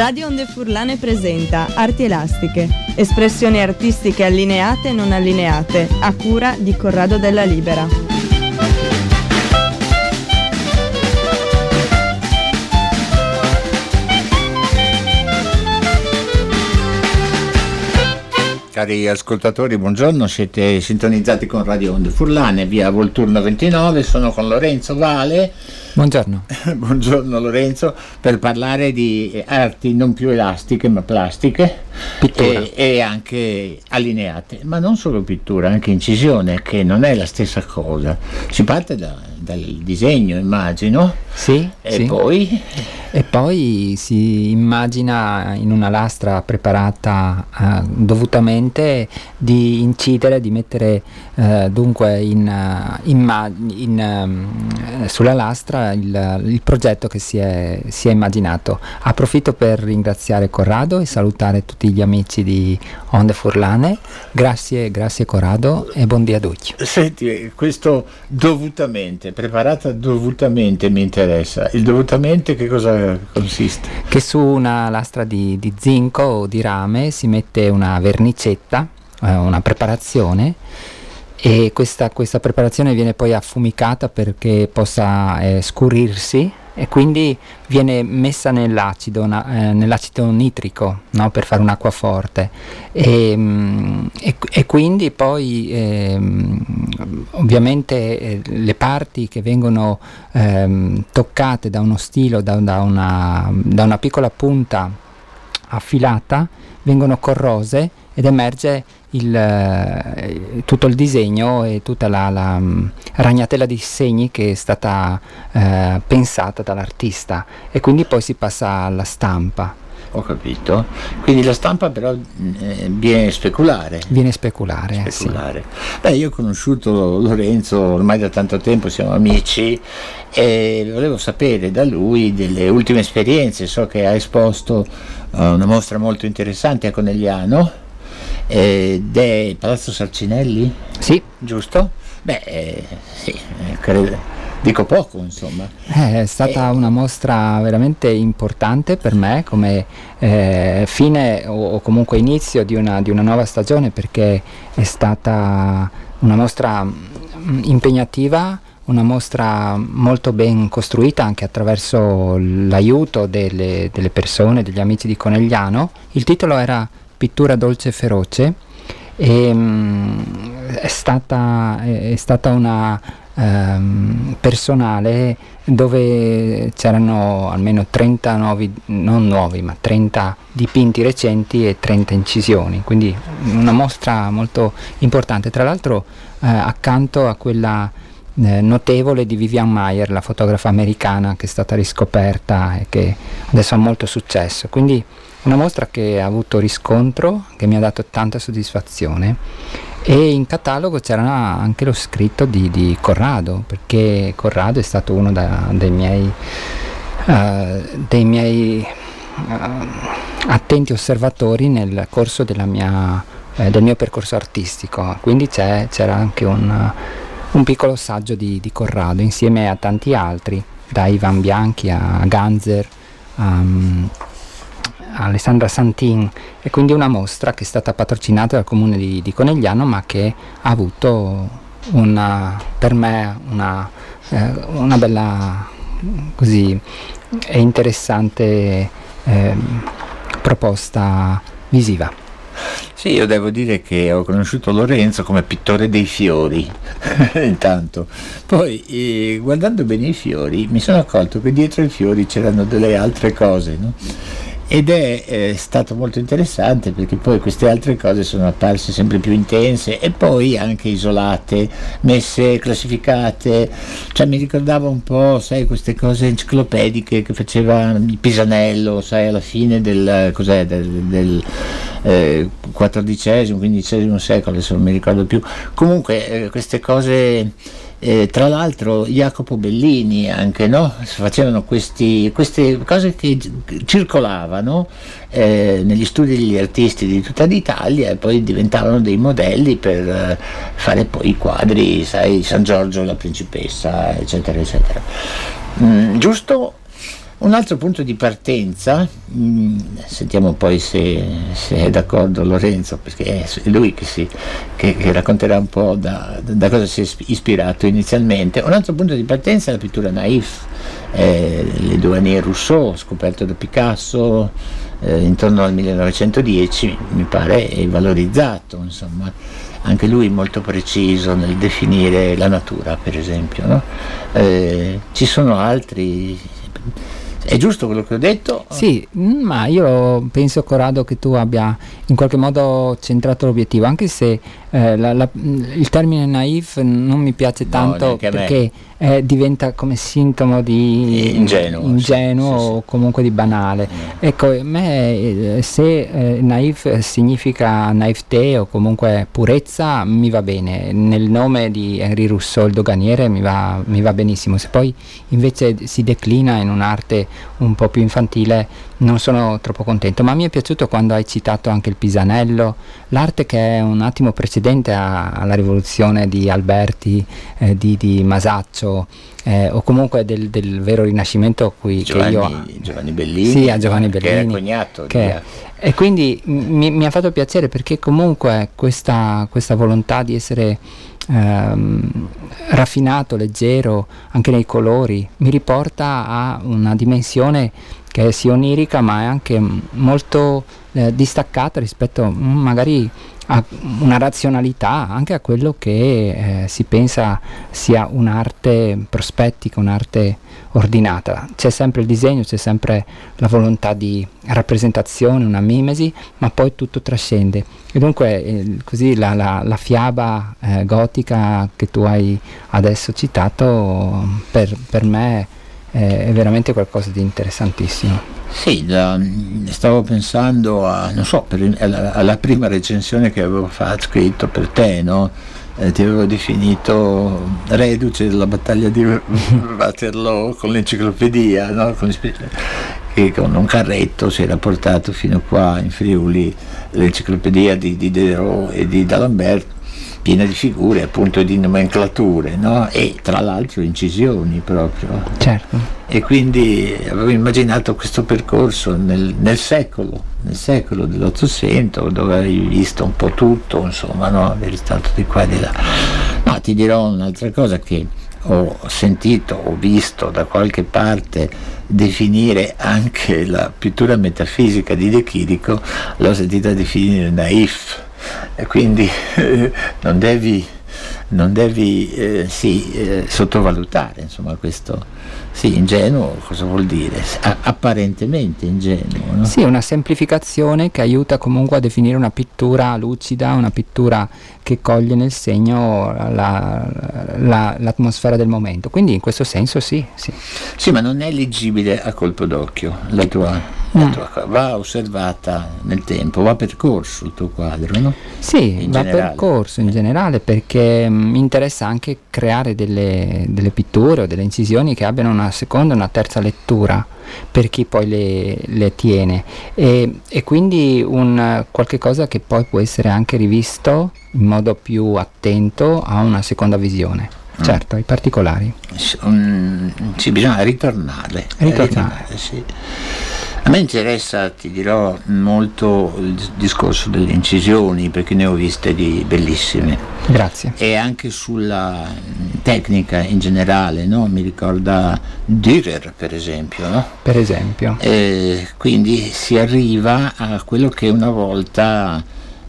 Radio Onde Furlane presenta Arti Elastiche, espressioni artistiche allineate e non allineate, a cura di Corrado della Libera. Cari ascoltatori, buongiorno, siete sintonizzati con Radio Onde Furlane, via Volturno 29, sono con Lorenzo Vale. Buongiorno. buongiorno Lorenzo, per parlare di arti non più elastiche ma plastiche e, e, anche allineate, ma non solo pittura, anche incisione, che non è la stessa cosa. Si parte da, dal disegno, immagino, sì, e sì. poi... E poi si immagina in una lastra preparata uh, dovutamente di incidere, di mettere uh, dunque in, uh, in, in, um, sulla lastra il, il, progetto che si è, si è immaginato. Approfitto per ringraziare Corrado e salutare tutti gli amici di Onde Furlane. Grazie, grazie Corrado e buon dia a tutti. Senti, questo dovutamente, preparata dovutamente mi interessa. Il dovutamente che cosa consiste? Che su una lastra di, di zinco o di rame si mette una vernicetta, eh, una preparazione e questa, questa, preparazione viene poi affumicata perché possa eh, scurrirsi e quindi viene messa nell'acido, eh, nell'acido nitrico no? per fare un'acqua forte e, mm, e, e quindi poi eh, ovviamente eh, le parti che vengono ehm, toccate da uno stilo, da, da, una, da una piccola punta affilata, vengono corrose ed emerge il, eh, tutto il disegno e tutta la, la um, ragnatela di segni che è stata eh, pensata dall'artista e quindi poi si passa alla stampa. Ho capito. Quindi la stampa però eh, viene speculare. Viene speculare. speculare. Sì. Beh, io ho conosciuto Lorenzo ormai da tanto tempo, siamo amici e volevo sapere da lui delle ultime esperienze. So che ha esposto uh, una mostra molto interessante a Conegliano ed è Palazzo Sarcinelli? Sì. Giusto? Beh, eh, sì, eh, credo dico poco insomma. Eh, è stata eh. una mostra veramente importante per me come eh, fine o, o, comunque inizio di una, di una, nuova stagione perché è stata una mostra mm, impegnativa, una mostra molto ben costruita anche attraverso l'aiuto delle, delle persone, degli amici di Conegliano. Il titolo era Pittura dolce e feroce e, mh, è, stata, è stata una ehm, personale dove c'erano almeno 30 nuovi, non nuovi, ma 30 dipinti recenti e 30 incisioni, quindi una mostra molto importante. Tra l'altro eh, accanto a quella eh, notevole di Vivian Mayer, la fotografa americana che è stata riscoperta e che adesso ha molto successo. Quindi una mostra che ha avuto riscontro, che mi ha dato tanta soddisfazione e in catalogo c'era anche lo scritto di, di Corrado, perché Corrado è stato uno da, dei miei, uh, dei miei uh, attenti osservatori nel corso mia, eh, del mio percorso artistico, quindi c'era anche un, un piccolo saggio di, di, Corrado insieme a tanti altri, da Ivan Bianchi a Ganzer. Um, Alessandra Santin e quindi una mostra che è stata patrocinata dal comune di, di Conegliano ma che ha avuto una, per me una, eh, una bella così e interessante eh, proposta visiva. Sì, io devo dire che ho conosciuto Lorenzo come pittore dei fiori, intanto. Poi, eh, guardando bene i fiori, mi sono accorto che dietro i fiori c'erano delle altre cose, no? Ed è eh, stato molto interessante perché poi queste altre cose sono apparse sempre più intense e poi anche isolate, messe, classificate, cioè mi ricordava un po', sai, queste cose enciclopediche che faceva il Pisanello, sai, alla fine del, cos'è, del, del eh, XIV, XV secolo, adesso non mi ricordo più, comunque eh, queste cose eh, tra l'altro Jacopo Bellini anche, no? facevano questi, queste cose che circolavano eh, negli studi degli artisti di tutta l'Italia e poi diventavano dei modelli per eh, fare poi i quadri, sai, San Giorgio, la principessa, eccetera, eccetera. Mm, giusto un altro punto di partenza, mm, sentiamo poi se, se, è d'accordo Lorenzo, perché è lui che, si, che, che racconterà un po' da, da, cosa si è ispirato inizialmente. Un altro punto di partenza è la pittura naif, eh, le Douanier Rousseau, scoperto da Picasso eh, intorno al 1910, mi pare, e valorizzato, insomma anche lui molto preciso nel definire la natura, per esempio. No? Eh, ci sono altri è giusto quello che ho detto? Sì, mm, ma io penso Corrado che tu abbia in qualche modo centrato l'obiettivo, anche se eh, la, la, il termine naif non mi piace tanto no, perché eh, diventa come sintomo di ingenuo, ingenuo sì, sì, o comunque di banale. Mm. Ecco, a me eh, se eh, naif significa naivete o comunque purezza mi va bene, nel nome di Henri Rousseau, il doganiere, mi va, mi va benissimo, se poi invece si declina in un'arte un po' più infantile non sono troppo contento, ma mi è piaciuto quando hai citato anche il Pisanello, l'arte che è un attimo precedente a, alla rivoluzione di Alberti, eh, di, di, Masaccio eh, o comunque del, del, vero rinascimento qui Giovanni, che io... Giovanni Bellini, sì, a Giovanni Bellini, che è cognato. Che, e quindi mi, mi, ha fatto piacere perché comunque questa, questa volontà di essere ehm, raffinato, leggero, anche nei colori, mi riporta a una dimensione che è sia onirica ma è anche molto eh, distaccata rispetto mm, magari a una razionalità, anche a quello che eh, si pensa sia un'arte prospettica, un'arte ordinata. C'è sempre il disegno, c'è sempre la volontà di rappresentazione, una mimesi, ma poi tutto trascende. E dunque eh, così la, la, la fiaba eh, gotica che tu hai adesso citato per, per me è, è veramente qualcosa di interessantissimo. Sì, da, stavo pensando a, so, per, alla, alla, prima recensione che avevo fatto, scritto per te, no? eh, ti avevo definito reduce della battaglia di Waterloo con l'enciclopedia, no? con, che con un carretto si era portato fino qua in Friuli l'enciclopedia di Diderot e di D'Alembert piena di figure appunto di nomenclature no? e tra l'altro incisioni proprio. Certo. E quindi avevo immaginato questo percorso nel, nel secolo, nel secolo dell'Ottocento dove avevi visto un po' tutto, insomma, no? avevi stato di qua e di là. Ma ti dirò un'altra cosa che ho sentito, ho visto da qualche parte definire anche la pittura metafisica di De Chirico, l'ho sentita definire naif e quindi eh, non devi, non devi eh, sì, eh, sottovalutare insomma, questo sì, ingenuo cosa vuol dire? A- apparentemente ingenuo. No? Sì, una semplificazione che aiuta comunque a definire una pittura lucida, una pittura che coglie nel segno la, la, l'atmosfera del momento. Quindi in questo senso sì, sì. Sì, ma non è leggibile a colpo d'occhio la tua, la mm. tua va osservata nel tempo, va percorso il tuo quadro, no? Sì, in va generale. percorso in generale perché mi interessa anche creare delle, delle pitture o delle incisioni che abbiano una seconda e una terza lettura per chi poi le, le tiene. E, e, quindi un qualche cosa che poi può essere anche rivisto in modo più attento a una seconda visione. Mm. certo, ai particolari. Um, sì, bisogna ritornare. Ritornare, ritornare sì. A me interessa, ti dirò, molto il discorso delle incisioni perché ne ho viste di bellissime. Grazie. E anche sulla tecnica in generale, no? mi ricorda Dürer per esempio. No? Per esempio. E quindi si arriva a quello che una volta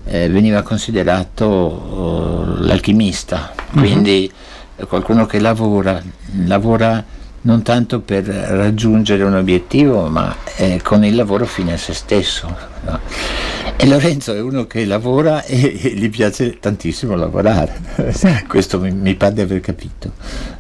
eh, veniva considerato oh, l'alchimista, quindi mm-hmm. qualcuno che lavora, lavora non tanto per raggiungere un obiettivo, ma eh, con il lavoro fine a se stesso. No? E Lorenzo è uno che lavora e, e gli piace tantissimo lavorare, questo mi, mi pare di aver capito,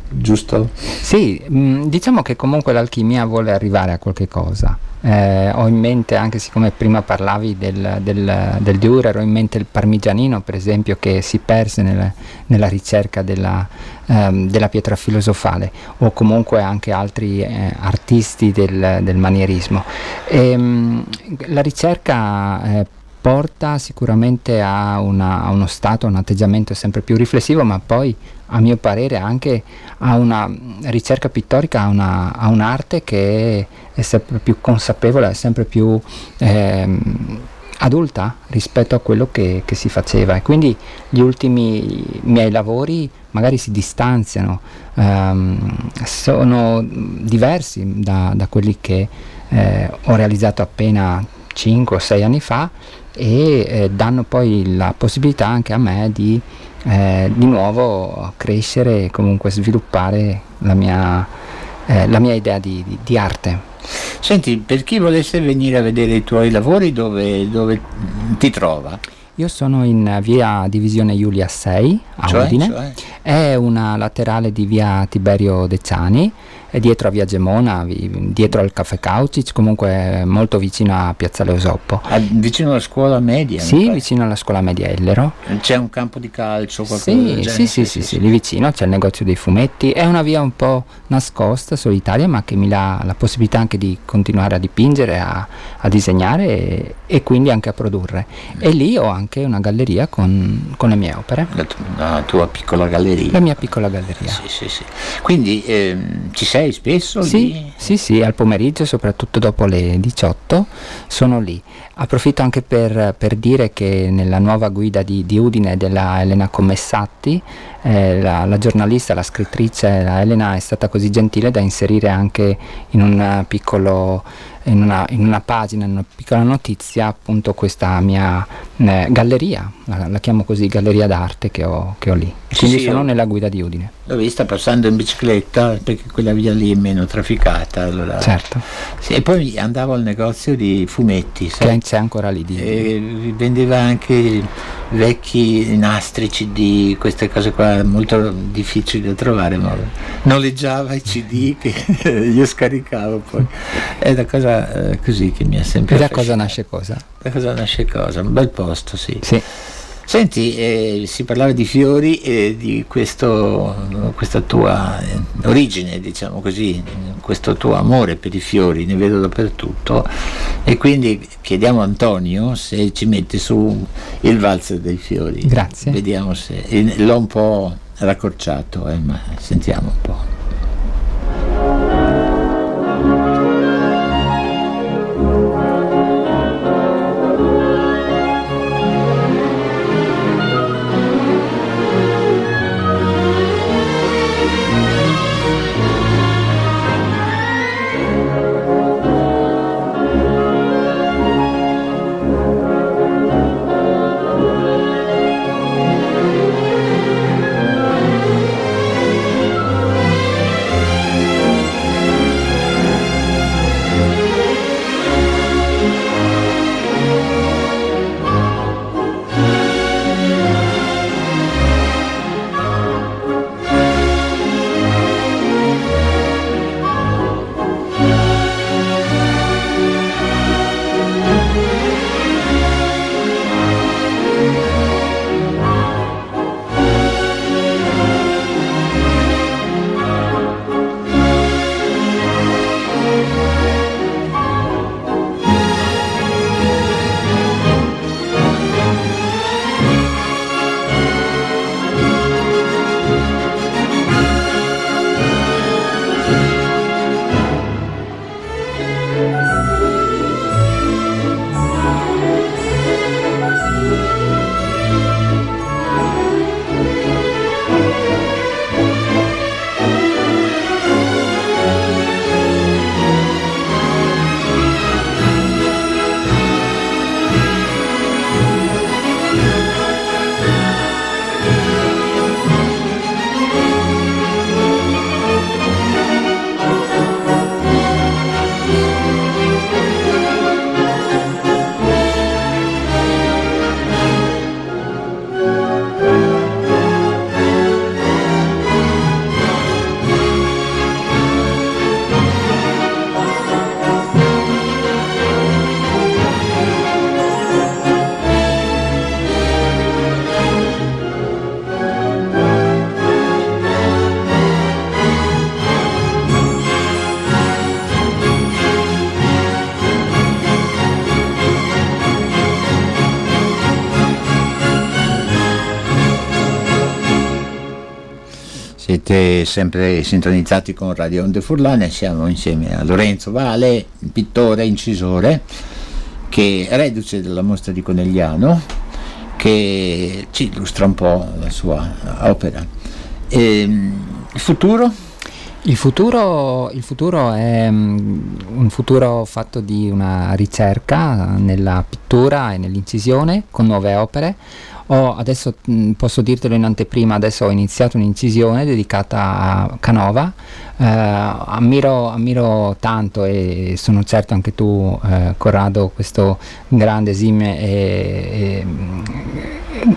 giusto? Sì, mh, mm, diciamo che comunque l'alchimia vuole arrivare a qualche cosa. Eh, ho in mente, anche siccome prima parlavi del, del, del Dürer, ho in mente il parmigianino, per esempio, che si perse nel, nella ricerca della, ehm, della, pietra filosofale, o comunque anche altri eh, artisti del, del manierismo. E, mh, la ricerca eh, porta sicuramente a, una, a, uno stato, a un atteggiamento sempre più riflessivo, ma poi a mio parere anche a una ricerca pittorica, a, una, a un'arte che è sempre più consapevole, è sempre più eh, adulta rispetto a quello che, che, si faceva e quindi gli ultimi miei lavori magari si distanziano, ehm, sono diversi da, da quelli che eh, ho realizzato appena 5 o 6 anni fa e eh, danno poi la possibilità anche a me di eh, di nuovo crescere e comunque sviluppare la mia, eh, la mia idea di, di, di, arte. Senti, per chi volesse venire a vedere i tuoi lavori, dove, dove ti trova? Io sono in via Divisione Giulia 6 a cioè, Udine, cioè? è una laterale di via Tiberio Deciani è dietro a Via Gemona, dietro al Caffè Caucic, comunque molto vicino a Piazzale Osoppo. Ah, vicino alla scuola media? Sì, vicino alla scuola media Ellero. C'è un campo di calcio, qualcosa sì, del sì, sì, sì, sì, lì vicino c'è il negozio dei fumetti, è una via un po' nascosta, solitaria, ma che mi dà la possibilità anche di continuare a dipingere, a, a disegnare e, e, quindi anche a produrre. E lì ho anche una galleria con, con le mie opere. La, tu, la, tua piccola galleria? La mia piccola galleria. Sì, sì, sì. Quindi ehm, ci sei sei spesso sì, lì? Sì, sì, al pomeriggio, soprattutto dopo le 18, sono lì. Approfitto anche per, per dire che nella nuova guida di, di Udine della Elena Commessatti, eh, la, la, giornalista, la scrittrice, la Elena è stata così gentile da inserire anche in un piccolo in una, in una, pagina, in una piccola notizia, appunto questa mia eh, galleria, la, la, chiamo così, galleria d'arte che ho, che ho lì. Quindi sì, sono nella guida di Udine. L'ho vista passando in bicicletta perché quella via lì è meno trafficata. Allora. Certo. Sì, e poi andavo al negozio di fumetti. Sai? Che c'è ancora lì. Di... Vendeva anche vecchi nastri CD, queste cose qua molto difficili da trovare, ma noleggiava i CD che io scaricavo poi. È da cosa eh, così che mi ha sempre... E da cosa nasce cosa? Da cosa nasce cosa? Un bel posto, sì. Sì. Senti, eh, si parlava di fiori e di questo, questa tua eh, origine, diciamo così, questo tuo amore per i fiori, ne vedo dappertutto e quindi chiediamo a Antonio se ci mette su il valzer dei fiori. Grazie. Vediamo se l'ho un po' raccorciato, eh, ma sentiamo un po'. Siete sempre sintonizzati con Radio Onde Furlane, siamo insieme a Lorenzo Vale, pittore, incisore, che è reduce della mostra di Conegliano, che ci illustra un po' la sua opera. E, ehm, il futuro? Il futuro, il futuro, è um, un futuro fatto di una ricerca nella pittura e nell'incisione con nuove opere ho, adesso mh, posso dirtelo in anteprima, adesso ho iniziato un'incisione dedicata a Canova, eh, ammiro, ammiro, tanto e sono certo anche tu eh, Corrado questo grande esime e, e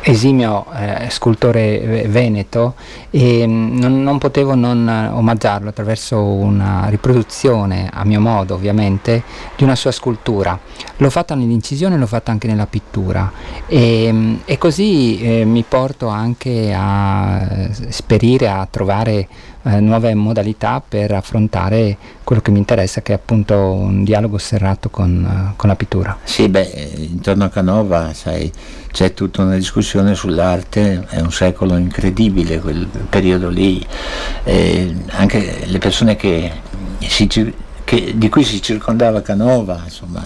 esimio eh, scultore veneto e mm, non, non, potevo non omaggiarlo attraverso una riproduzione, a mio modo ovviamente, di una sua scultura. L'ho fatta nell'incisione l'ho fatta anche nella pittura e, mm, e così eh, mi porto anche a sperire, a trovare eh, nuove modalità per affrontare quello che mi interessa, che è appunto un dialogo serrato con, uh, con la pittura. Sì, beh, intorno a Canova, sai, c'è tutta una discussione sull'arte, è un secolo incredibile quel periodo lì, eh, anche le persone che si, che, di cui si circondava Canova, insomma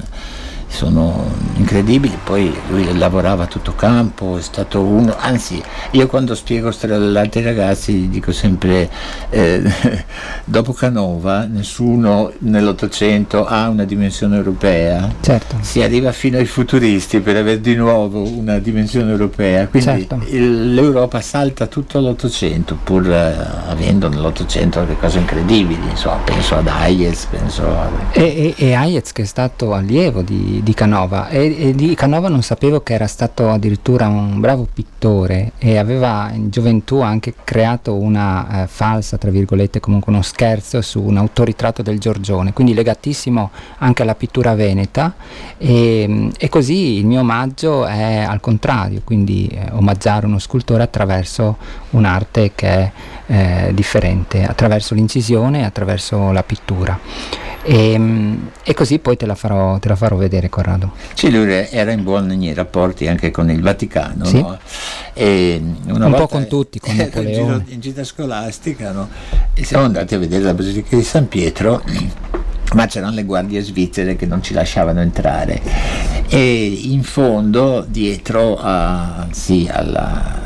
sono incredibili, poi lui lavorava a tutto campo, è stato uno, anzi io quando spiego storia dell'arte ai ragazzi dico sempre eh, dopo Canova nessuno nell'Ottocento ha una dimensione europea, certo. si arriva fino ai futuristi per avere di nuovo una dimensione europea, quindi certo. il, l'Europa salta tutto l'Ottocento pur eh, avendo nell'Ottocento delle cose incredibili, insomma, penso ad Hayez, penso a... E, e, e Hayez che è stato allievo di di, Canova. E, e, di Canova non sapevo che era stato addirittura un bravo pittore e aveva in gioventù anche creato una eh, falsa, tra virgolette, comunque uno scherzo su un autoritratto del Giorgione, quindi legatissimo anche alla pittura veneta. E, e così il mio omaggio è al contrario, quindi eh, omaggiare uno scultore attraverso un'arte che è eh, differente, attraverso l'incisione e attraverso la pittura. E, ehm, e, così poi te la, farò, te la, farò, vedere Corrado. Sì, lui era in buoni rapporti anche con il Vaticano, sì. no? un po' con tutti, con Napoleone. In, in gita scolastica no? e siamo andati a vedere la Basilica di San Pietro ma c'erano le guardie svizzere che non ci lasciavano entrare. E in fondo dietro a, sì, alla,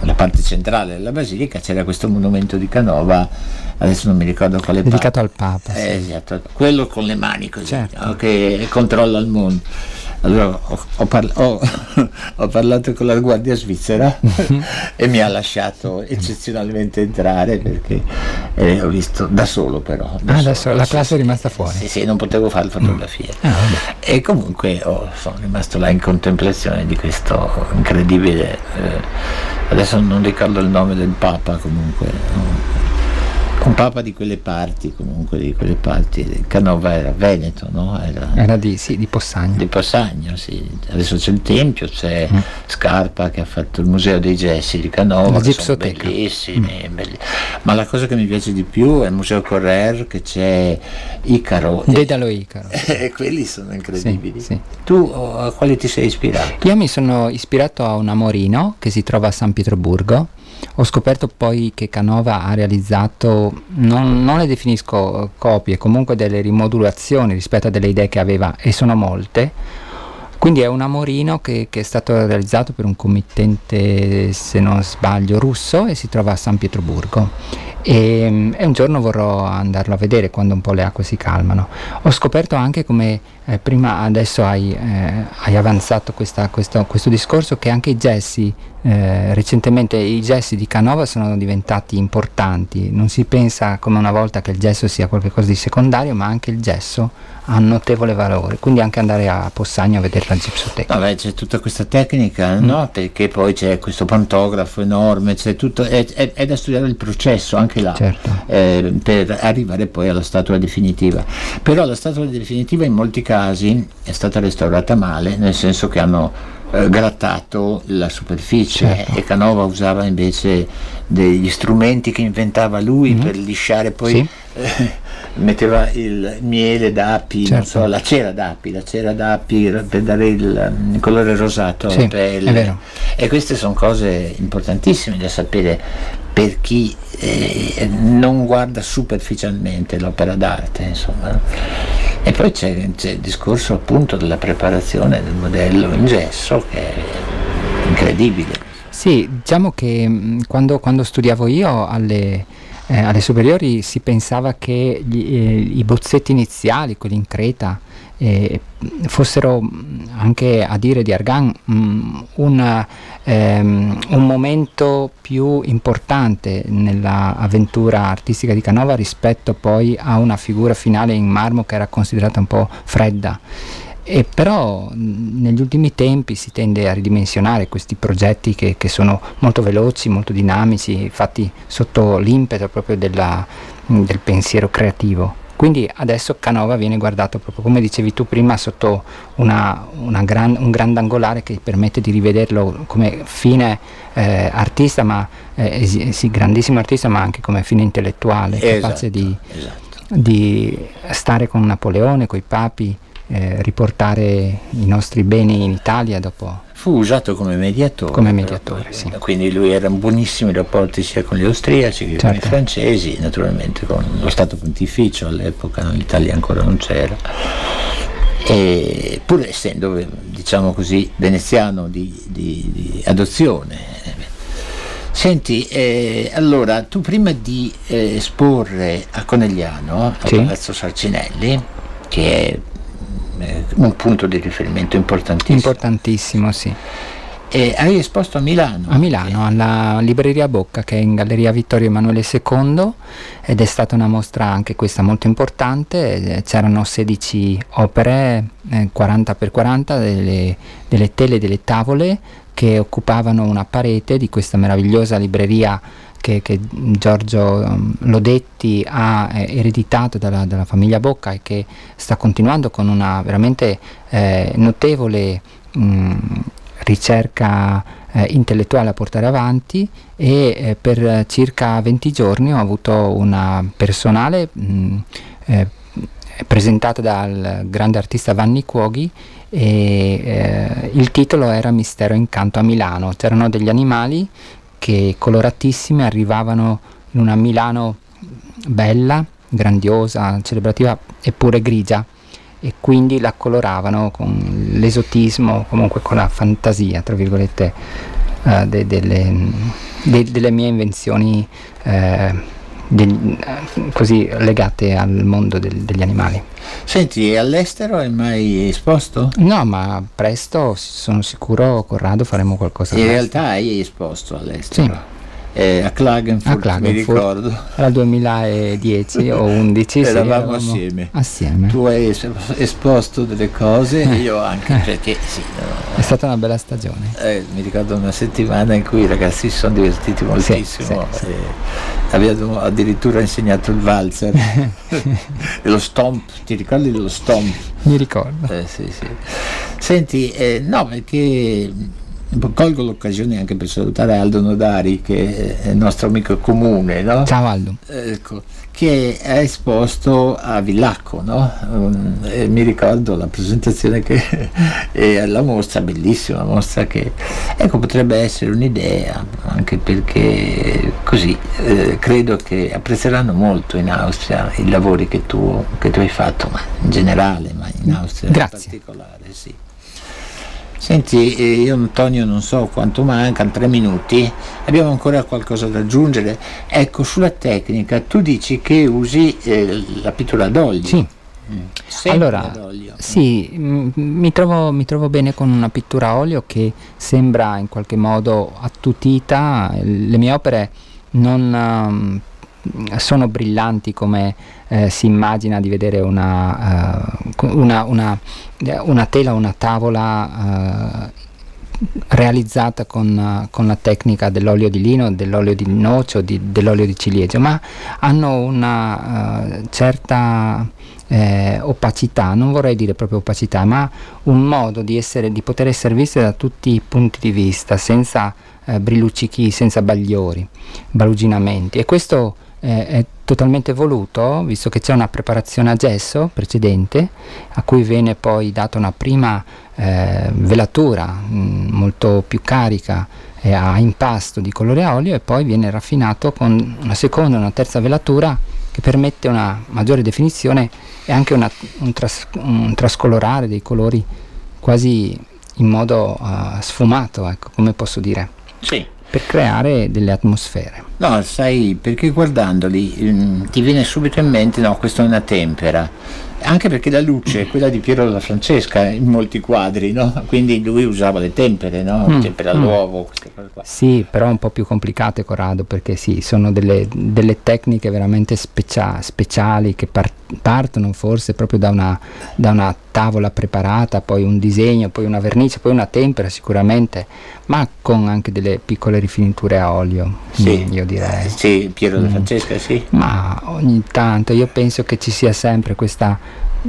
alla, parte centrale della basilica c'era questo monumento di Canova. Adesso non mi ricordo quale dedicato al Papa eh, esatto, quello con le mani così certo. che controlla il mondo allora ho, ho, parla- ho, ho, parlato con la guardia svizzera e mi ha lasciato eccezionalmente entrare perché eh, ho visto da solo però. Da ah, solo, adesso la classe è rimasta fuori? Sì, sì, non potevo fare fotografie. Mm. Ah, e comunque sono rimasto là in contemplazione di questo incredibile... Eh, adesso non ricordo il nome del Papa comunque. No? Un papa di quelle parti, comunque di quelle parti. Canova era Veneto, no? Era, era di, sì, di, Possagno. Di Possagno, sì. Adesso c'è il Tempio, c'è mm. Scarpa che ha fatto il Museo dei Gessi di Canova, la sono bellissimi, mm. belli. Ma la cosa che mi piace di più è il Museo Correr che c'è Icaro. Dedalo Icaro. E quelli sono incredibili. Sì, sì. Tu a quali ti sei ispirato? Io mi sono ispirato a un Amorino che si trova a San Pietroburgo ho scoperto poi che Canova ha realizzato, non, non le definisco copie, comunque delle rimodulazioni rispetto a delle idee che aveva e sono molte. Quindi è un amorino che, che, è stato realizzato per un committente, se non sbaglio, russo e si trova a San Pietroburgo. E, e, un giorno vorrò andarlo a vedere quando un po' le acque si calmano. Ho scoperto anche come eh, prima adesso hai, eh, hai avanzato questa, questo, questo, discorso che anche i gessi eh, recentemente i gessi di Canova sono diventati importanti non si pensa come una volta che il gesso sia qualcosa di secondario ma anche il gesso ha notevole valore quindi anche andare a Possagno a vedere la gipsoteca Vabbè, c'è tutta questa tecnica mm. no? perché poi c'è questo pantografo enorme c'è tutto, è, è, è da studiare il processo anche là certo. eh, per arrivare poi alla statua definitiva però la statua definitiva in molti casi è stata restaurata male, nel senso che hanno eh, grattato la superficie certo. e Canova usava invece degli strumenti che inventava lui mm-hmm. per lisciare poi sì. eh, metteva il miele d'api, certo. so, la cera d'api, la cera d'api per dare il, il colore rosato sì, alla pelle. E queste sono cose importantissime da sapere per chi eh, non guarda superficialmente l'opera d'arte, insomma. E poi c'è, c'è, il discorso appunto della preparazione del modello in gesso che è incredibile. Sì, diciamo che mm, quando, quando studiavo io alle, eh, alle, superiori si pensava che gli, eh, i bozzetti iniziali, quelli in creta, eh, fossero anche a dire di Argan mh, una, ehm, un momento più importante nell'avventura artistica di Canova rispetto poi a una figura finale in marmo che era considerata un po' fredda. E però negli ultimi tempi si tende a ridimensionare questi progetti che, che sono molto veloci, molto dinamici, fatti sotto l'impeto proprio della, del pensiero creativo. Quindi adesso Canova viene guardato proprio come dicevi tu prima sotto una, una gran, un grandangolare che permette di rivederlo come fine eh, artista, ma eh, sì, grandissimo artista, ma anche come fine intellettuale, esatto, capace di, esatto. di, stare con Napoleone, con i papi, eh, riportare i nostri beni in Italia dopo fu usato come mediatore. Come mediatore, sì. Quindi lui era in buonissimi rapporti sia con gli austriaci che certo. con i francesi, naturalmente con lo Stato Pontificio all'epoca, l'Italia ancora non c'era. E pur essendo, diciamo così, veneziano di, di, di adozione. Senti, eh, allora tu prima di eh, esporre a Conegliano, a sì. Palazzo Sarcinelli, che è eh, un punto di riferimento importantissimo. Importantissimo, sì. E hai esposto a Milano? A Milano, alla Libreria Bocca che è in Galleria Vittorio Emanuele II ed è stata una mostra anche questa molto importante, c'erano 16 opere, eh, 40x40, delle, delle tele, delle tavole che occupavano una parete di questa meravigliosa libreria che, che Giorgio um, Lodetti ha eh, ereditato dalla, dalla, famiglia Bocca e che sta continuando con una veramente eh, notevole mh, ricerca eh, intellettuale a portare avanti e eh, per circa 20 giorni ho avuto una personale mh, eh, presentata dal grande artista Vanni Cuoghi e eh, il titolo era Mistero Incanto a Milano. C'erano degli animali che coloratissime arrivavano in una Milano bella, grandiosa, celebrativa eppure grigia e quindi la coloravano con l'esotismo, comunque con la fantasia, tra virgolette, uh, de, delle, de, delle, mie invenzioni uh, de, così legate al mondo del, degli animali. Senti, all'estero hai mai esposto? No, ma presto sono sicuro, Corrado, faremo qualcosa. In realtà hai esposto all'estero? Sì eh, a Klagenfurt, a Klagenfurt, mi ricordo. Era il 2010 o 11. eravamo, sì, assieme. assieme. Tu hai esposto delle cose, e io anche, perché sì. No, È stata una bella stagione. Eh, mi ricordo una settimana in cui i ragazzi si sono divertiti moltissimo. Sì, sì, abbiamo addirittura insegnato il valzer e lo stomp, ti ricordi dello stomp? Mi ricordo. Eh, sì, sì. Senti, eh, no, perché colgo l'occasione anche per salutare Aldo Nodari che è il nostro amico comune no? ciao Aldo ecco, che è esposto a Villacco no? um, mi ricordo la presentazione che è la mostra bellissima mostra che ecco potrebbe essere un'idea anche perché così eh, credo che apprezzeranno molto in Austria i lavori che tu, che tu hai fatto ma in generale ma in Austria Grazie. in particolare sì Senti, eh, io Antonio non so quanto mancano, tre minuti, abbiamo ancora qualcosa da aggiungere. Ecco, sulla tecnica, tu dici che usi eh, la pittura d'olio. Sì. Mm. Allora, sì, m- mi, trovo, mi, trovo, bene con una pittura a olio che sembra in qualche modo attutita. Le mie opere non um, sono brillanti come eh, si immagina di vedere una, uh, una, una, una tela, una tavola uh, realizzata con, con, la tecnica dell'olio di lino, dell'olio di noce o di, dell'olio di ciliegio, ma hanno una uh, certa eh, opacità, non vorrei dire proprio opacità, ma un modo di, essere, di poter essere viste da tutti i punti di vista, senza eh, brilluccichi, senza bagliori, baluginamenti. E questo eh, è totalmente voluto, visto che c'è una preparazione a gesso precedente, a cui viene poi data una prima eh, velatura mh, mm, molto più carica è a impasto di colore a olio e poi viene raffinato con una seconda e una terza velatura che permette una maggiore definizione e anche una, un, tras, un, trascolorare dei colori quasi in modo uh, sfumato, ecco, come posso dire. Sì. Per creare delle atmosfere. No, sai, perché guardandoli mm, ti viene subito in mente, no, questa è una tempera anche perché la luce è quella di Piero della Francesca in molti quadri, no? quindi lui usava le tempere, no? mm. tempera all'uovo, mm. queste cose qua. Sì, però un po' più complicate Corrado, perché sì, sono delle, delle tecniche veramente specia- speciali che par- partono forse proprio da una, da una, tavola preparata, poi un disegno, poi una vernice, poi una tempera sicuramente, ma con anche delle piccole rifiniture a olio, sì. Mm, io direi. Sì, Piero mm. Francesca, sì. Ma ogni tanto io penso che ci sia sempre questa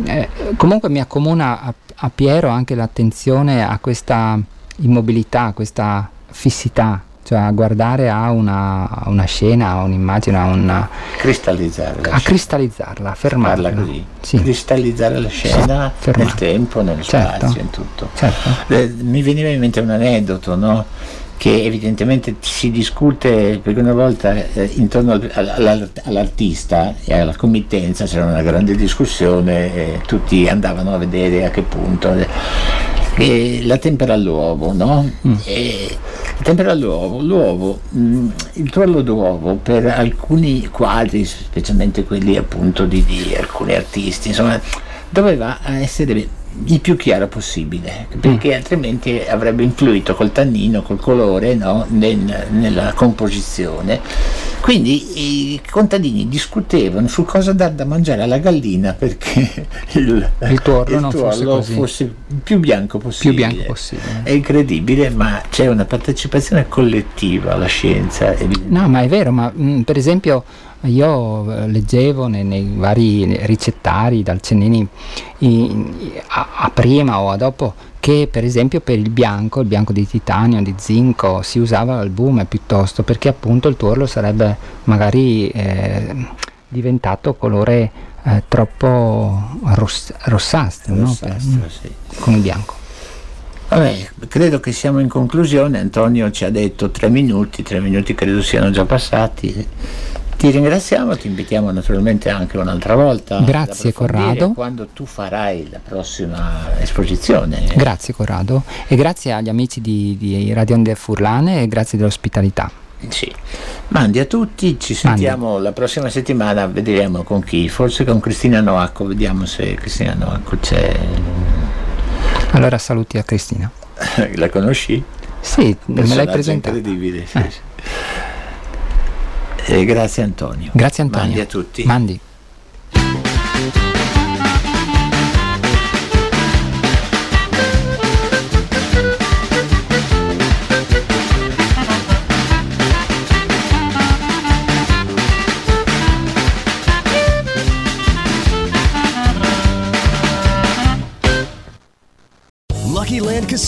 eh, comunque mi accomuna a, a, Piero anche l'attenzione a questa immobilità, a questa fissità, cioè a guardare a una, a una scena, a un'immagine, a una... Cristallizzarla. A cristallizzarla, a fermarla. così. Sì. Cristallizzare la scena sì, nel tempo, nel certo. spazio, in tutto. Certo. Eh, mi veniva in mente un aneddoto, no? che evidentemente si discute perché una volta eh, intorno al, all'artista e alla committenza c'era una grande discussione e tutti andavano a vedere a che punto e la tempera all'uovo no? Mm. la tempera all'uovo l'uovo mh, mm, il tuorlo d'uovo per alcuni quadri specialmente quelli appunto di, di alcuni artisti insomma doveva essere il più chiaro possibile, perché mm. altrimenti avrebbe influito col tannino, col colore no, nel, nella composizione. Quindi i contadini discutevano su cosa dar da mangiare alla gallina perché il, il tuorlo, il tuorlo fosse, fosse, più bianco possibile. Più bianco possibile. È incredibile, ma c'è una partecipazione collettiva alla scienza. No, ma è vero, ma mh, mm, per esempio io eh, leggevo nei, nei, vari ricettari dal Cennini in, a, a, prima o a dopo che per esempio per il bianco, il bianco di titanio, di zinco, si usava l'albume piuttosto perché appunto il tuorlo sarebbe magari eh, diventato colore eh, troppo ross- rossastro, rossastro no? sì. con il bianco. Vabbè, credo che siamo in conclusione, Antonio ci ha detto tre minuti, tre minuti credo siano già passati. Ti ringraziamo, ti invitiamo naturalmente anche un'altra volta. Grazie Corrado. Quando tu farai la prossima esposizione. Grazie Corrado e grazie agli amici di, di Radio Onde Furlane e grazie dell'ospitalità. Sì. Mandi a tutti, ci sentiamo Mandi. la prossima settimana, vedremo con chi, forse con Cristina Noacco, vediamo se Cristina Noacco c'è. Allora saluti a Cristina. la conosci? Sì, me l'hai presentata. Incredibile, sì, eh. sì. E grazie Antonio. Grazie Antonio. Mandi a tutti. Mandi.